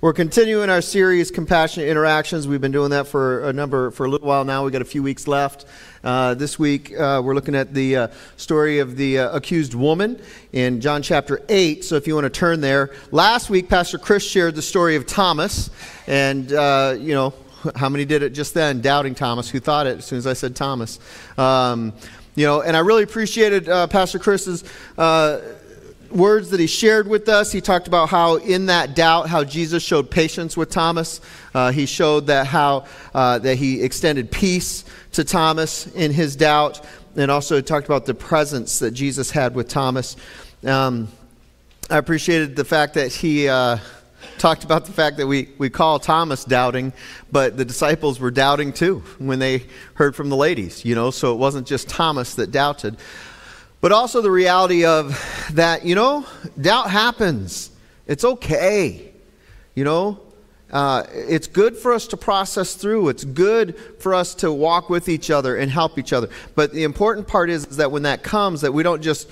We're continuing our series, Compassionate Interactions. We've been doing that for a number, for a little while now. We've got a few weeks left. Uh, this week, uh, we're looking at the uh, story of the uh, accused woman in John chapter 8. So if you want to turn there. Last week, Pastor Chris shared the story of Thomas. And, uh, you know, how many did it just then? Doubting Thomas. Who thought it as soon as I said Thomas? Um, you know, and I really appreciated uh, Pastor Chris's words that he shared with us. He talked about how, in that doubt, how Jesus showed patience with Thomas. Uh, he showed that how uh, that he extended peace to Thomas in his doubt, and also talked about the presence that Jesus had with Thomas. Um, I appreciated the fact that he. Uh, talked about the fact that we, we call Thomas doubting, but the disciples were doubting too when they heard from the ladies, you know, so it wasn't just Thomas that doubted but also the reality of that, you know, doubt happens. It's okay. You know, uh, it's good for us to process through. It's good for us to walk with each other and help each other. But the important part is, is that when that comes, that we don't just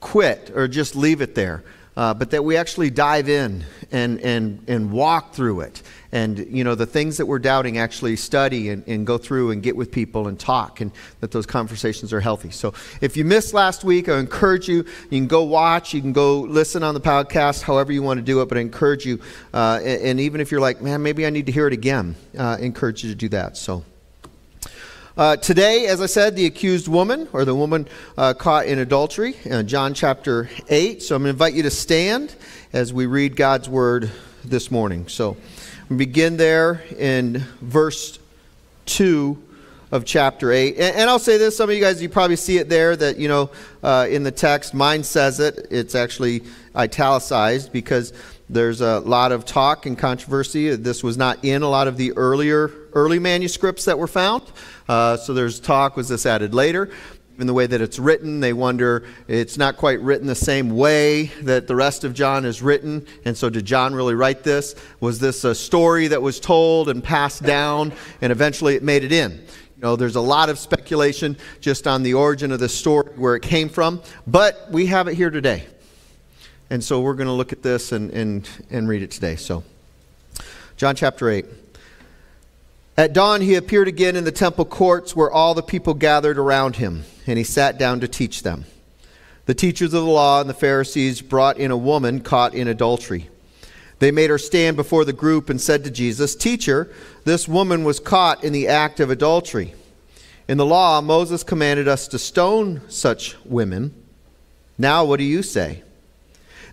quit or just leave it there, uh, but that we actually dive in and, and, and walk through it. And you know the things that we're doubting actually study and, and, go through and get with people and talk and that those conversations are healthy. So if you missed last week i encourage you you can go watch you can go listen on the podcast however you want to do it but i encourage you uh, and, and, even if you're like man maybe i need to hear it again uh, I encourage you to do that. So uh, today, as I said, the accused woman, or the woman uh, caught in adultery, uh, John chapter 8. So I'm going to invite you to stand as we read God's word this morning. So we begin there in verse 2 of chapter 8. And, and, I'll say this some of you guys, you probably see it there that, you know, uh, in the text, mine says it. It's actually italicized because there's a lot of talk and controversy. This was not in a lot of the earlier early manuscripts that were found. Uh, so there's talk, was this added later? in the way that it's written. They wonder it's not quite written the same way that the rest of John is written. And so, did John really write this? Was this a story that was told and passed down and eventually it made it in? You know, there's a lot of speculation just on the origin of the story, where it came from, but we have it here today. And so, we're going to look at this and, and, and read it today. So, John chapter 8. At dawn, he appeared again in the temple courts where all the people gathered around him, and he sat down to teach them. The teachers of the law and the Pharisees brought in a woman caught in adultery. They made her stand before the group and said to Jesus, Teacher, this woman was caught in the act of adultery. In the law, Moses commanded us to stone such women. Now, what do you say?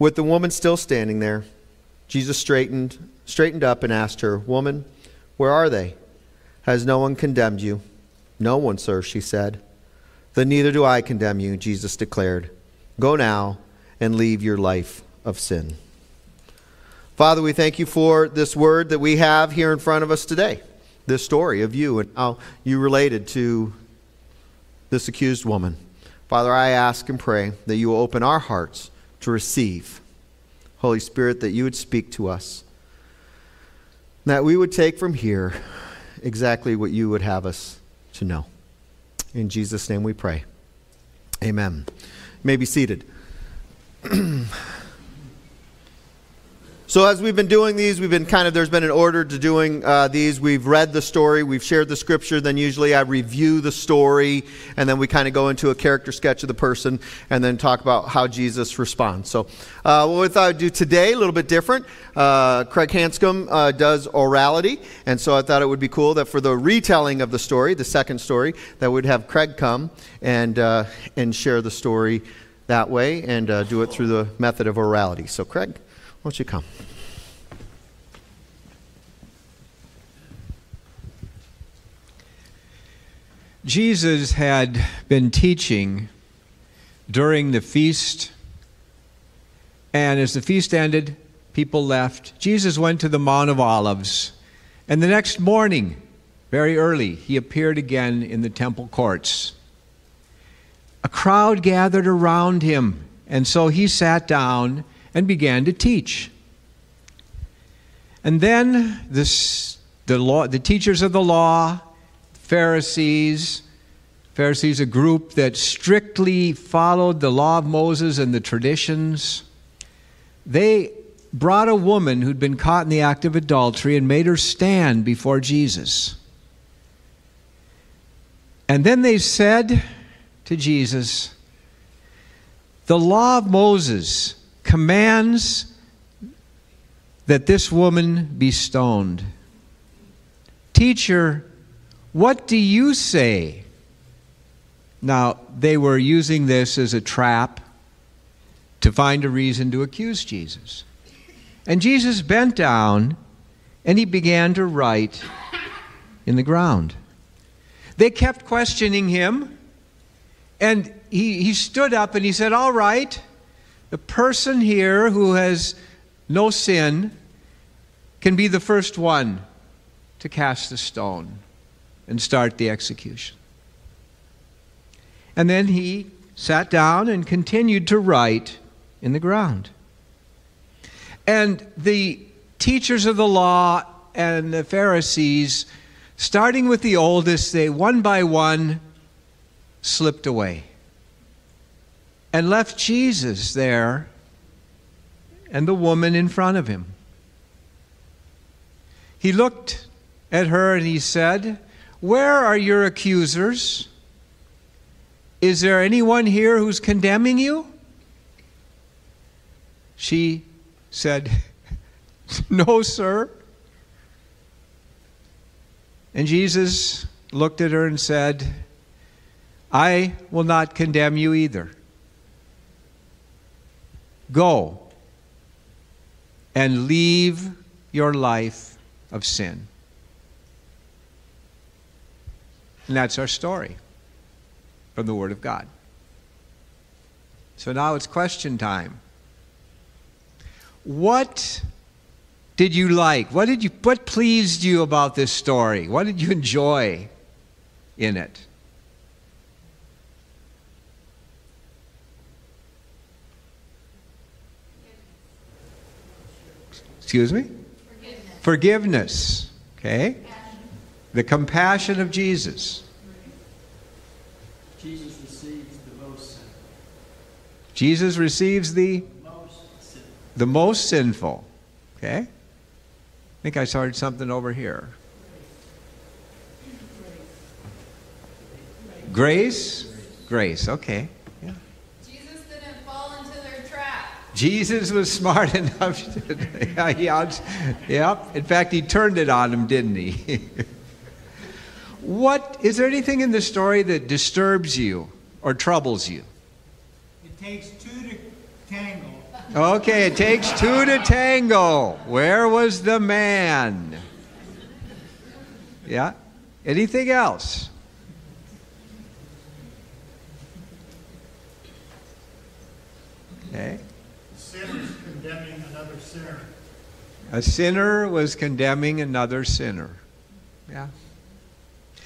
With the woman still standing there, Jesus straightened, straightened up and asked her, Woman, where are they? Has no one condemned you? No one, sir, she said. Then neither do I condemn you, Jesus declared. Go now and leave your life of sin. Father, we thank you for this word that we have here in front of us today, this story of you and how you related to this accused woman. Father, I ask and pray that you will open our hearts to receive. Holy Spirit, that you would speak to us that we would take from here exactly what you would have us to know. In Jesus' name we pray. Amen. You may be seated. So, as we've been doing these, we've been kind of, there's been an order to doing uh, these. We've read the story, we've shared the scripture, then usually I review the story, and then we kind of go into a character sketch of the person, and then talk about how Jesus responds. So, uh, what we thought I'd do today, a little bit different. Uh, Craig Hanscom uh, does orality, and so I thought it would be cool that for the retelling of the story, the second story, that we'd have Craig come and, uh, and share the story that way and uh, do it through the method of orality. So, Craig. Won't you come? Jesus had been teaching during the feast, and as the feast ended, people left, Jesus went to the Mount of Olives. And the next morning, very early, he appeared again in the temple courts. A crowd gathered around him, and so he sat down and began to teach. And then this, the, law, the teachers of the law, Pharisees, Pharisees, a group that strictly followed the law of Moses and the traditions, they brought a woman who'd been caught in the act of adultery and made her stand before Jesus. And then they said to Jesus, The law of Moses commands that this woman be stoned. Teacher, what do you say? Now, they were using this as a trap to find a reason to accuse Jesus. And Jesus bent down and he began to write in the ground. They kept questioning him, and he, he stood up and he said, All right, the person here who has no sin can be the first one to cast the stone and start the execution. And then he sat down and continued to write in the ground. And the teachers of the law and the Pharisees, starting with the oldest, they one by one slipped away and left Jesus there and the woman in front of him. He looked at her and he said, Where are your accusers? Is there anyone here who's condemning you? She said, No, sir. And Jesus looked at her and said, I will not condemn you either. Go and leave your life of sin. And that's our story from the Word of God. So now it's question time. What did you like? What did you what pleased you about this story? What did you enjoy in it? Excuse me? Forgiveness. Forgiveness. Okay? The compassion of Jesus. Jesus receives the most sinful. Jesus receives the Most sinful. the most sinful. Okay? I think I started something over here. Grace? Grace, okay. Yeah. Jesus didn't fall into their trap. Jesus was smart enough to, yeah, he out, yep. In fact, he turned it on him, didn't he? what is there anything in the story that disturbs you or troubles you? It takes two to tango. Okay, it takes two to tango. Where was the man? Yeah. Anything else? Okay. Sinners condemning another sinner. A sinner was condemning another sinner. Yeah.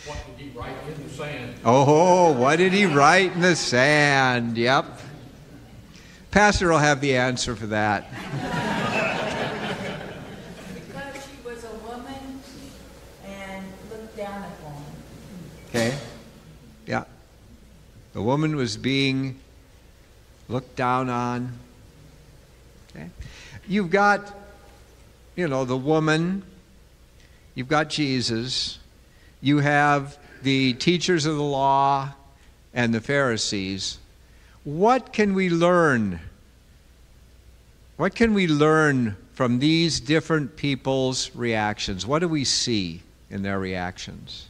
What did he write in the sand? Oh, what did he write in the sand? Yep. Pastor will have the answer for that. Because she was a woman and looked down upon. Okay? Yeah. The woman was being looked down on. Okay? You've got, you know, the woman, you've got Jesus, you have the teachers of the law and the Pharisees. What can we learn? What can we learn from these different people's reactions? What do we see in their reactions?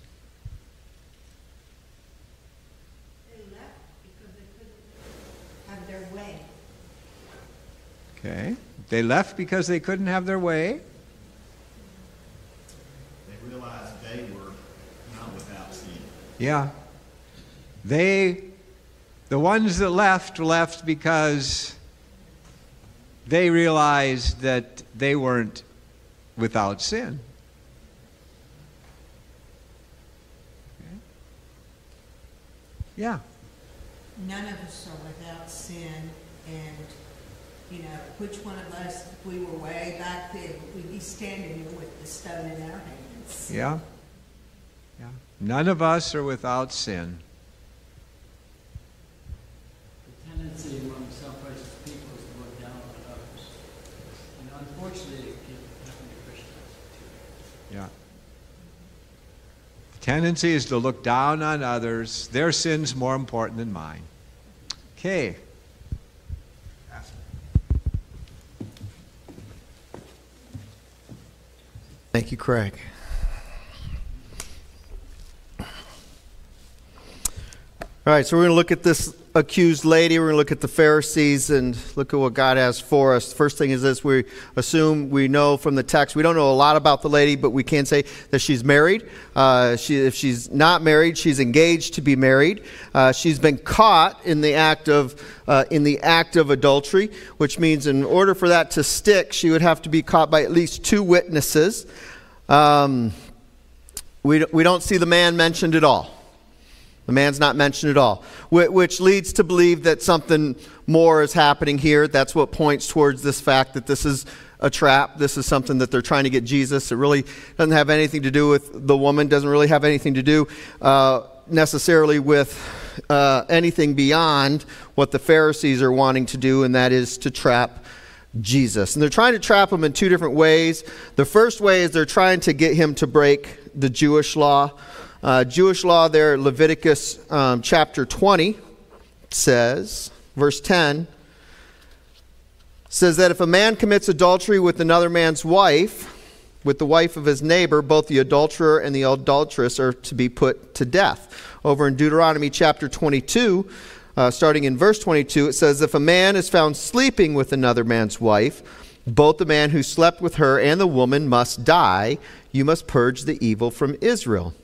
They left because they couldn't have their way. Okay. They left because they couldn't have their way. They realized they were not without sin. Yeah. They, the ones that left, left because they realized that they weren't without sin. Okay. Yeah. None of us are without sin, and, you know, which one of us, if we were way back there, we'd be standing here with the stone in our hands. Yeah. Yeah. None of us are without sin. The tendency among self-righteous people is to look down on others. And unfortunately, it can happen to Christians too. Yeah. The tendency is to look down on others. Their sin's more important than mine. Okay. Craig. All right, so we're going to look at this accused lady. We're going to look at the Pharisees and look at what God has for us. First thing is this we assume we know from the text. We don't know a lot about the lady, but we can say that she's married. Uh, she, if she's not married, she's engaged to be married. Uh, she's been caught in the act of uh, in the act of adultery, which means in order for that to stick, she would have to be caught by at least two witnesses. Um, we, we don't see the man mentioned at all. The man's not mentioned at all, which leads to believe that something more is happening here. That's what points towards this fact that this is a trap. This is something that they're trying to get Jesus. It really doesn't have anything to do with the woman, doesn't really have anything to do uh, necessarily with uh, anything beyond what the Pharisees are wanting to do, and that is to trap Jesus. And they're trying to trap him in two different ways. The first way is they're trying to get him to break the Jewish law. Uh, Jewish law there, Leviticus um, chapter 20 says, verse 10 says that if a man commits adultery with another man's wife, with the wife of his neighbor, both the adulterer and the adulteress are to be put to death. Over in Deuteronomy chapter 22, uh, starting in verse 22, it says, If a man is found sleeping with another man's wife, both the man who slept with her and the woman must die. You must purge the evil from Israel.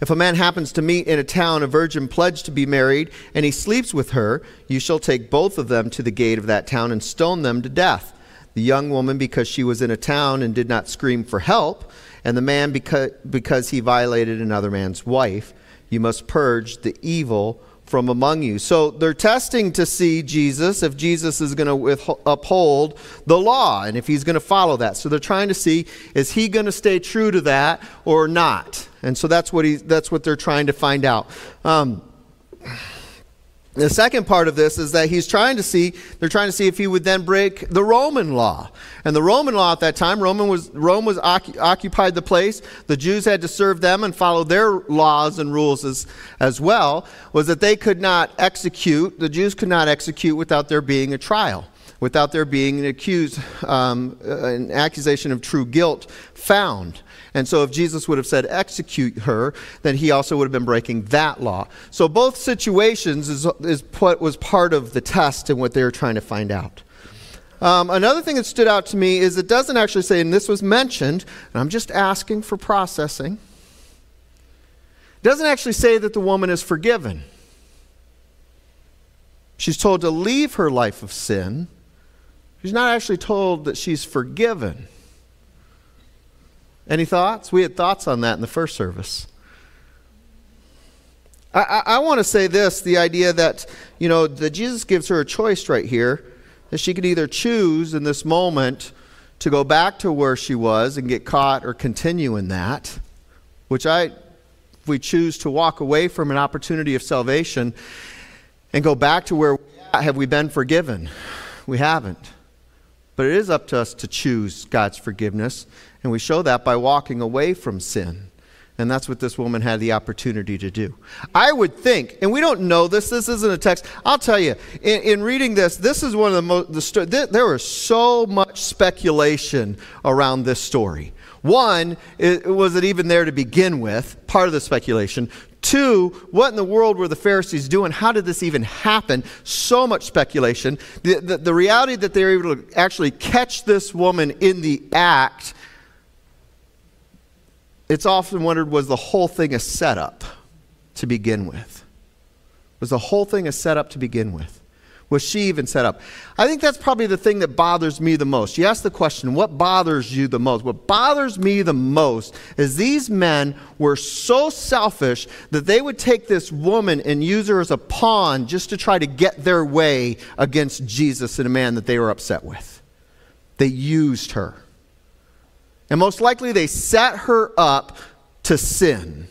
If a man happens to meet in a town a virgin pledged to be married, and he sleeps with her, you shall take both of them to the gate of that town and stone them to death. The young woman, because she was in a town and did not scream for help, and the man, because, because he violated another man's wife. You must purge the evil from among you. So they're testing to see Jesus, if Jesus is going to uphold the law and if he's going to follow that. So they're trying to see, is he going to stay true to that or not? And so that's what, he, that's what they're trying to find out. Um, the second part of this is that he's trying to see, they're trying to see if he would then break the Roman law. And the Roman law at that time, Roman was, Rome was occupied the place. The Jews had to serve them and follow their laws and rules as, as well, was that they could not execute, the Jews could not execute without there being a trial, without there being an accused, um, an accusation of true guilt found. And so if Jesus would have said, execute her, then he also would have been breaking that law. So both situations is, is what was part of the test and what they were trying to find out. Um, another thing that stood out to me is it doesn't actually say, and this was mentioned, and I'm just asking for processing. It doesn't actually say that the woman is forgiven. She's told to leave her life of sin. She's not actually told that she's forgiven. Any thoughts? We had thoughts on that in the first service. I, I, I want to say this the idea that, you know, that Jesus gives her a choice right here, that she could either choose in this moment to go back to where she was and get caught or continue in that, which I, if we choose to walk away from an opportunity of salvation and go back to where have we been forgiven? We haven't. But it is up to us to choose God's forgiveness. And we show that by walking away from sin. And that's what this woman had the opportunity to do. I would think, and we don't know this, this isn't a text. I'll tell you, in, in reading this, this is one of the most, the sto- th- there was so much speculation around this story. One, it, was it even there to begin with? Part of the speculation. Two, what in the world were the Pharisees doing? How did this even happen? So much speculation. The, the, the reality that they were able to actually catch this woman in the act it's often wondered was the whole thing a setup to begin with? Was the whole thing a setup to begin with? Was she even set up? I think that's probably the thing that bothers me the most. You ask the question, what bothers you the most? What bothers me the most is these men were so selfish that they would take this woman and use her as a pawn just to try to get their way against Jesus and a man that they were upset with. They used her. And most likely they set her up to sin.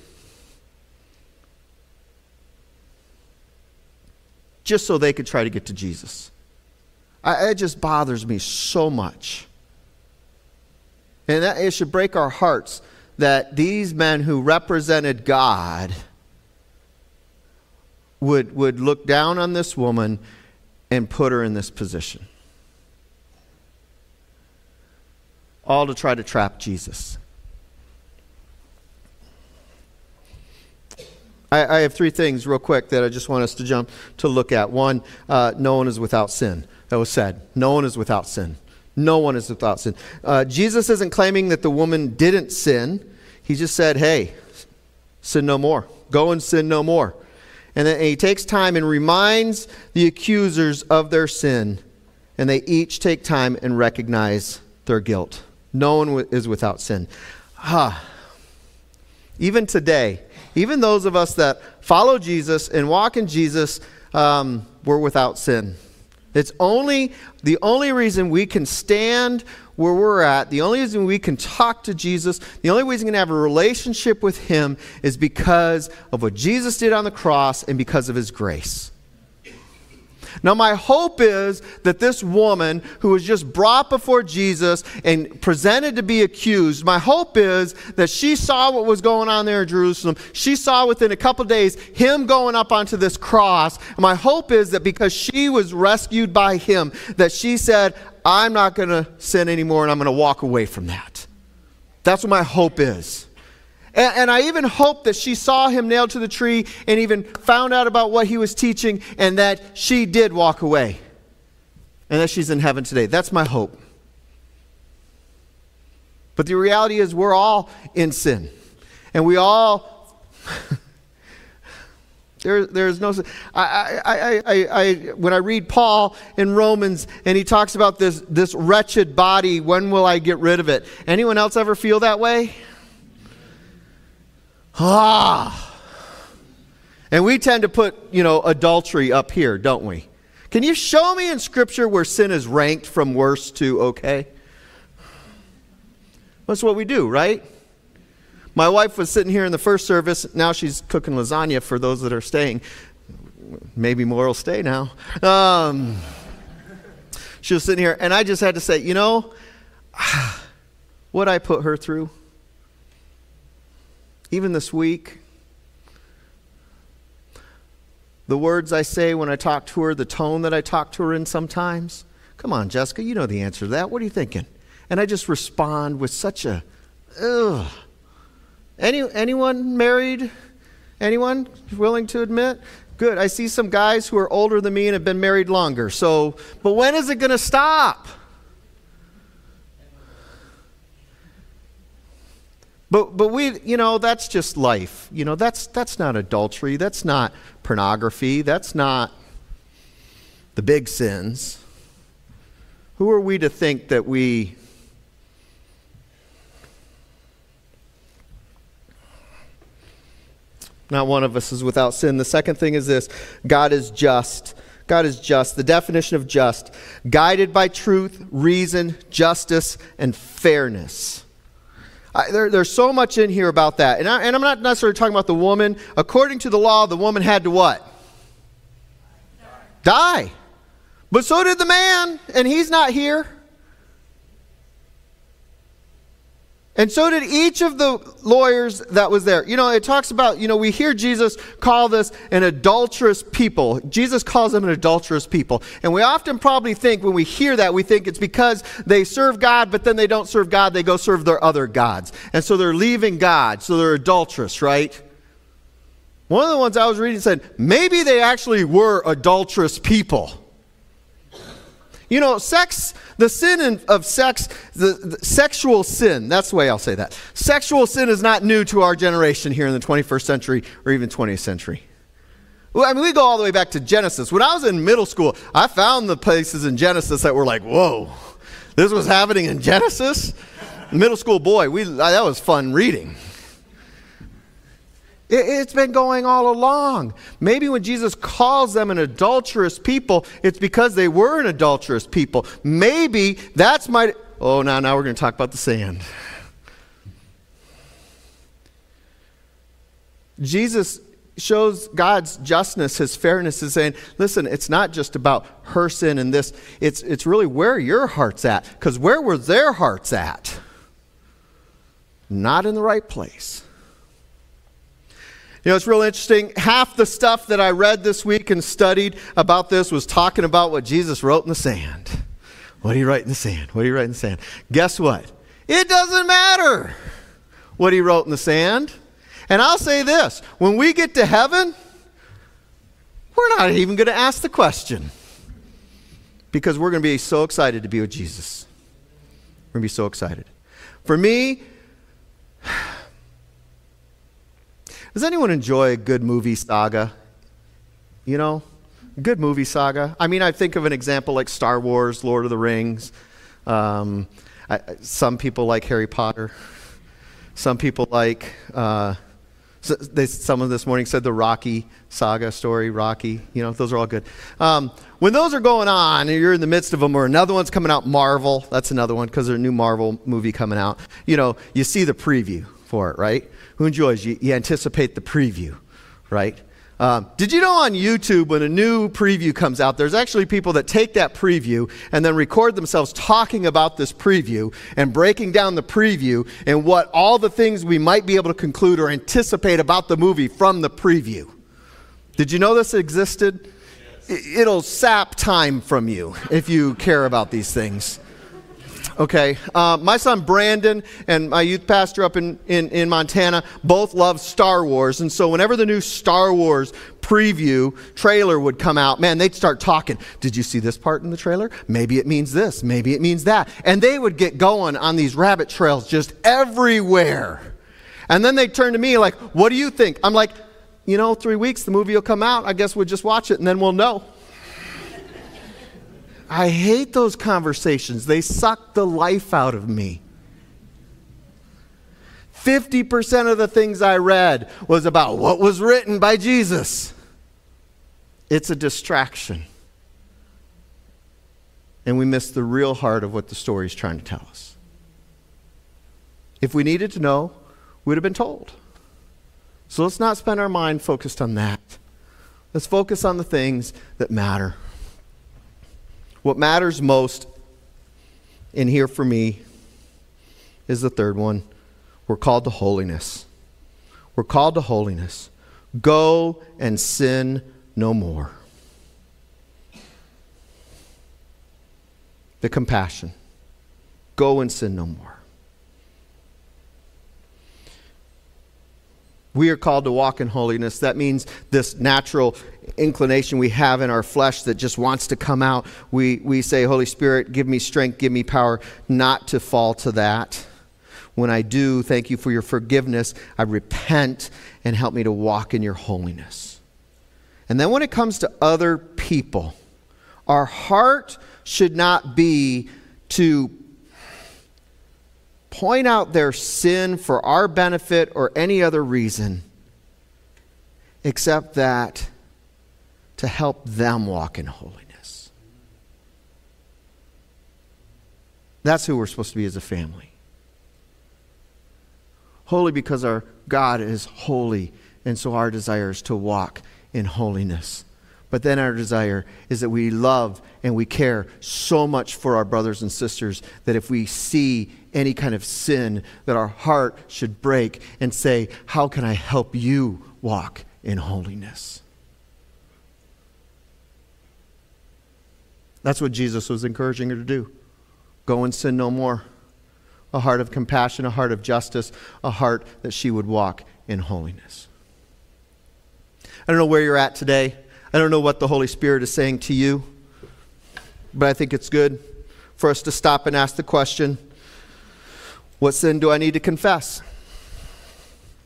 Just so they could try to get to Jesus. I, it just bothers me so much. And that, it should break our hearts that these men who represented God would, would look down on this woman and put her in this position. All to try to trap Jesus. I, I, have three things, real quick, that I just want us to jump to look at. One, uh, no one is without sin. That was said. No one is without sin. No one is without sin. Uh, Jesus isn't claiming that the woman didn't sin. He just said, hey, sin no more. Go and sin no more. And then he takes time and reminds the accusers of their sin, and they each take time and recognize their guilt. No one is without sin. Ah. Even today, even those of us that follow Jesus and walk in Jesus, um, we're without sin. It's only the only reason we can stand where we're at, the only reason we can talk to Jesus, the only reason we can have a relationship with Him is because of what Jesus did on the cross and because of His grace. Now, my hope is that this woman who was just brought before Jesus and presented to be accused, my hope is that she saw what was going on there in Jerusalem. She saw within a couple days him going up onto this cross. And my hope is that because she was rescued by him, that she said, I'm not going to sin anymore and I'm going to walk away from that. That's what my hope is. And, and, I even hope that she saw him nailed to the tree and even found out about what he was teaching and that she did walk away and that she's in heaven today. That's my hope. But the reality is, we're all in sin. And we all. There, there's no. I, I, I, I, when I read Paul in Romans and he talks about this, this wretched body, when will I get rid of it? Anyone else ever feel that way? Ah. And we tend to put, you know, adultery up here, don't we? Can you show me in Scripture where sin is ranked from worst to okay? That's what we do, right? My wife was sitting here in the first service. Now she's cooking lasagna for those that are staying. Maybe more will stay now. Um, she was sitting here, and I just had to say, you know, what I put her through even this week. The words I say when I talk to her, the tone that I talk to her in sometimes. Come on, Jessica, you know the answer to that. What are you thinking? And I just respond with such a, ugh. Any, anyone married? Anyone willing to admit? Good. I see some guys who are older than me and have been married longer. So, but when is it going to stop? But, but we, you know, that's just life. You know, that's, that's not adultery. That's not pornography. That's not the big sins. Who are we to think that we Not one of us is without sin. The second thing is this God is just. God is just. The definition of just guided by truth, reason, justice, and fairness. I, there, there's so much in here about that. And, I, and I'm not necessarily talking about the woman. According to the law, the woman had to what? Die. Die. But so did the man, and he's not here. And so did each of the lawyers that was there. You know, it talks about, you know, we hear Jesus call this an adulterous people. Jesus calls them an adulterous people. And we often probably think when we hear that, we think it's because they serve God, but then they don't serve God, they go serve their other gods. And so they're leaving God, so they're adulterous, right? One of the ones I was reading said maybe they actually were adulterous people. You know, sex, the sin of sex, the, the, sexual sin, that's the way I'll say that. Sexual sin is not new to our generation here in the 21st century or even 20th century. Well, I mean, we go all the way back to Genesis. When I was in middle school, I found the places in Genesis that were like, whoa, this was happening in Genesis? middle school boy, we, that was fun reading. It, it's been going all along. Maybe when Jesus calls them an adulterous people, it's because they were an adulterous people. Maybe that's my. Oh, now, now we're going to talk about the sand. Jesus shows God's justness, his fairness, is saying, listen, it's not just about her sin and this, it's, it's really where your heart's at. Because where were their hearts at? Not in the right place. You know, it's real interesting. Half the stuff that I read this week and studied about this was talking about what Jesus wrote in the sand. What do you write in the sand? What do you write in the sand? Guess what? It doesn't matter what he wrote in the sand. And I'll say this when we get to heaven, we're not even going to ask the question because we're going to be so excited to be with Jesus. We're going to be so excited. For me, does anyone enjoy a good movie saga? You know, good movie saga. I mean, I think of an example like Star Wars, Lord of the Rings. Um, I, some people like Harry Potter. Some people like uh, so they, someone this morning said the Rocky saga story, Rocky. You know, those are all good. Um, when those are going on, and you're in the midst of them, or another one's coming out, Marvel. That's another one because there's a new Marvel movie coming out. You know, you see the preview for it, right? Who enjoys? You, you anticipate the preview, right? Um, did you know on YouTube, when a new preview comes out, there's actually people that take that preview and then record themselves talking about this preview and breaking down the preview and what all the things we might be able to conclude or anticipate about the movie from the preview? Did you know this existed? It'll sap time from you if you care about these things. Okay. Uh, my son Brandon and my youth pastor up in, in, in Montana both love Star Wars. And so whenever the new Star Wars preview trailer would come out, man, they'd start talking. Did you see this part in the trailer? Maybe it means this. Maybe it means that. And they would get going on these rabbit trails just everywhere. And then they'd turn to me like, what do you think? I'm like, you know, three weeks, the movie will come out. I guess we'll just watch it and then we'll know. I hate those conversations. They suck the life out of me. 50% of the things I read was about what was written by Jesus. It's a distraction. And we miss the real heart of what the story is trying to tell us. If we needed to know, we'd have been told. So let's not spend our mind focused on that. Let's focus on the things that matter. What matters most in here for me is the third one. We're called to holiness. We're called to holiness. Go and sin no more. The compassion. Go and sin no more. We are called to walk in holiness. That means this natural inclination we have in our flesh that just wants to come out. We, we say, Holy Spirit, give me strength, give me power not to fall to that. When I do, thank you for your forgiveness. I repent and help me to walk in your holiness. And then when it comes to other people, our heart should not be to point out their sin for our benefit or any other reason except that to help them walk in holiness. That's who we're supposed to be as a family. Holy because our God is holy, and so our desire is to walk in holiness. But then our desire is that we love and we care so much for our brothers and sisters that if we see any kind of sin, that our heart should break and say, How can I help you walk in holiness? That's what Jesus was encouraging her to do. Go and sin no more. A heart of compassion, a heart of justice, a heart that she would walk in holiness. I don't know where you're at today. I don't know what the Holy Spirit is saying to you, but I think it's good for us to stop and ask the question what sin do I need to confess?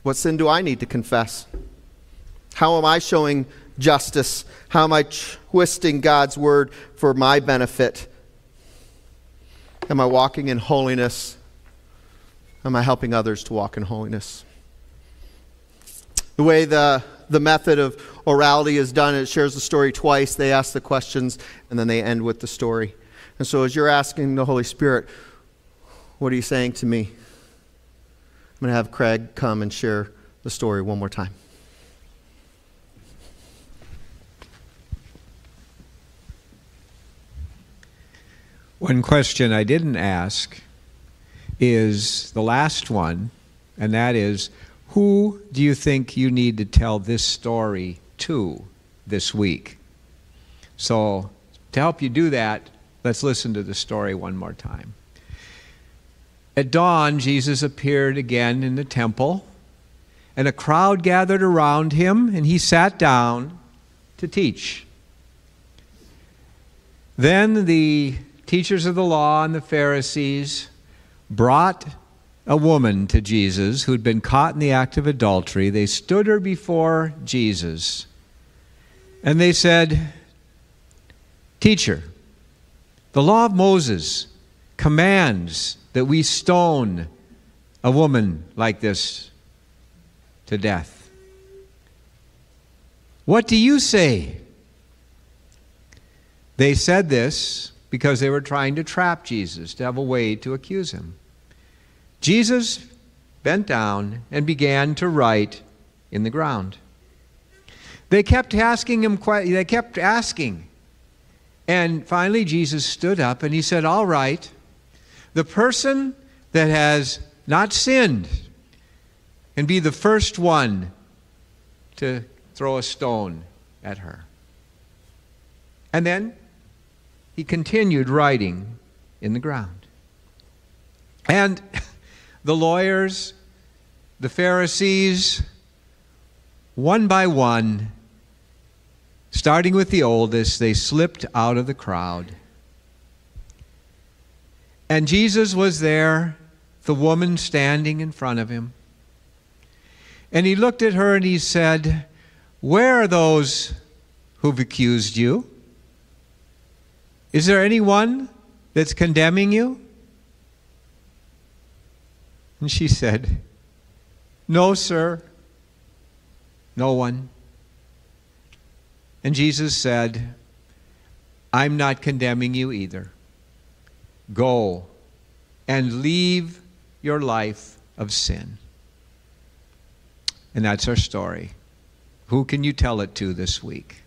What sin do I need to confess? How am I showing justice? How am I twisting God's word for my benefit? Am I walking in holiness? Am I helping others to walk in holiness? The way the, the method of orality is done, it shares the story twice. They ask the questions and then they end with the story. And so, as you're asking the Holy Spirit, what are you saying to me? I'm going to have Craig come and share the story one more time. One question I didn't ask is the last one, and that is who do you think you need to tell this story to this week? So, to help you do that, let's listen to the story one more time. At dawn, Jesus appeared again in the temple, and a crowd gathered around him, and he sat down to teach. Then the teachers of the law and the Pharisees brought a woman to Jesus who'd been caught in the act of adultery. They stood her before Jesus and they said, Teacher, the law of Moses commands that we stone a woman like this to death. What do you say? They said this because they were trying to trap Jesus, to have a way to accuse him. Jesus bent down and began to write in the ground. They kept asking him, they kept asking. And finally, Jesus stood up and he said, All right, the person that has not sinned can be the first one to throw a stone at her. And then he continued writing in the ground. And the lawyers, the Pharisees, one by one, starting with the oldest, they slipped out of the crowd. And Jesus was there, the woman standing in front of him. And he looked at her and he said, Where are those who've accused you? Is there anyone that's condemning you? And she said, No, sir, no one. And Jesus said, I'm not condemning you either. Go and leave your life of sin. And that's our story. Who can you tell it to this week?